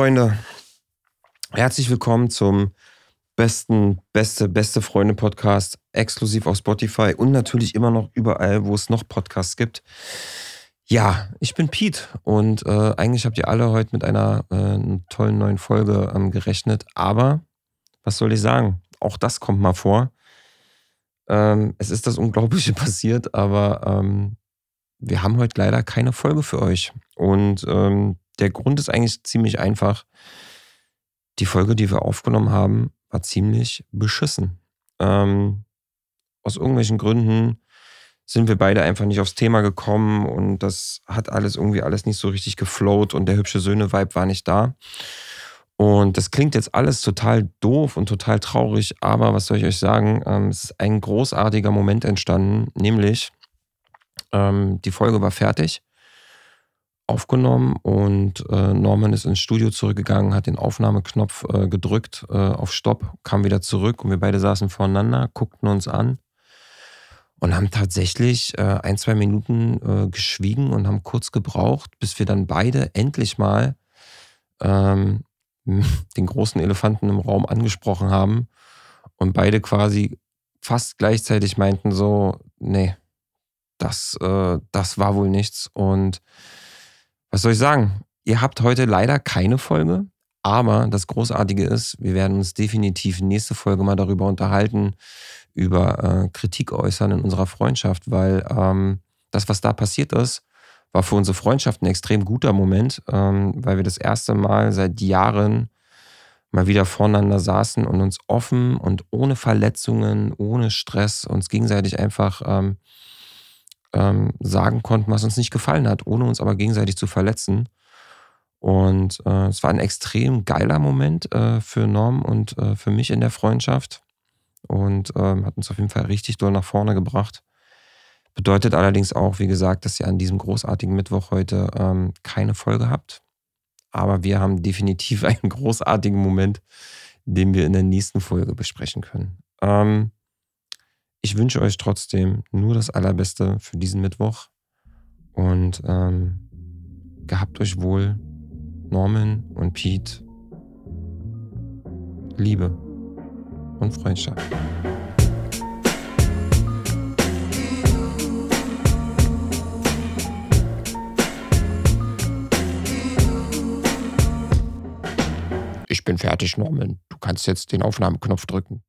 Freunde, herzlich willkommen zum besten, beste, beste Freunde Podcast, exklusiv auf Spotify und natürlich immer noch überall, wo es noch Podcasts gibt. Ja, ich bin Pete und äh, eigentlich habt ihr alle heute mit einer äh, tollen neuen Folge ähm, gerechnet, aber was soll ich sagen? Auch das kommt mal vor. Ähm, es ist das Unglaubliche passiert, aber ähm, wir haben heute leider keine Folge für euch. Und ähm, der Grund ist eigentlich ziemlich einfach. Die Folge, die wir aufgenommen haben, war ziemlich beschissen. Ähm, aus irgendwelchen Gründen sind wir beide einfach nicht aufs Thema gekommen und das hat alles irgendwie alles nicht so richtig geflowt und der hübsche Söhne-Vibe war nicht da. Und das klingt jetzt alles total doof und total traurig, aber was soll ich euch sagen? Ähm, es ist ein großartiger Moment entstanden, nämlich ähm, die Folge war fertig aufgenommen und äh, Norman ist ins Studio zurückgegangen, hat den Aufnahmeknopf äh, gedrückt äh, auf Stopp, kam wieder zurück und wir beide saßen voreinander, guckten uns an und haben tatsächlich äh, ein, zwei Minuten äh, geschwiegen und haben kurz gebraucht, bis wir dann beide endlich mal ähm, den großen Elefanten im Raum angesprochen haben und beide quasi fast gleichzeitig meinten so, nee, das, äh, das war wohl nichts und was soll ich sagen? Ihr habt heute leider keine Folge, aber das Großartige ist, wir werden uns definitiv nächste Folge mal darüber unterhalten, über äh, Kritik äußern in unserer Freundschaft, weil ähm, das, was da passiert ist, war für unsere Freundschaft ein extrem guter Moment, ähm, weil wir das erste Mal seit Jahren mal wieder voreinander saßen und uns offen und ohne Verletzungen, ohne Stress uns gegenseitig einfach ähm, ähm, sagen konnten, was uns nicht gefallen hat, ohne uns aber gegenseitig zu verletzen. Und äh, es war ein extrem geiler Moment äh, für Norm und äh, für mich in der Freundschaft und ähm, hat uns auf jeden Fall richtig doll nach vorne gebracht. Bedeutet allerdings auch, wie gesagt, dass ihr an diesem großartigen Mittwoch heute ähm, keine Folge habt. Aber wir haben definitiv einen großartigen Moment, den wir in der nächsten Folge besprechen können. Ähm, ich wünsche euch trotzdem nur das Allerbeste für diesen Mittwoch und ähm, gehabt euch wohl, Norman und Pete. Liebe und Freundschaft. Ich bin fertig, Norman. Du kannst jetzt den Aufnahmeknopf drücken.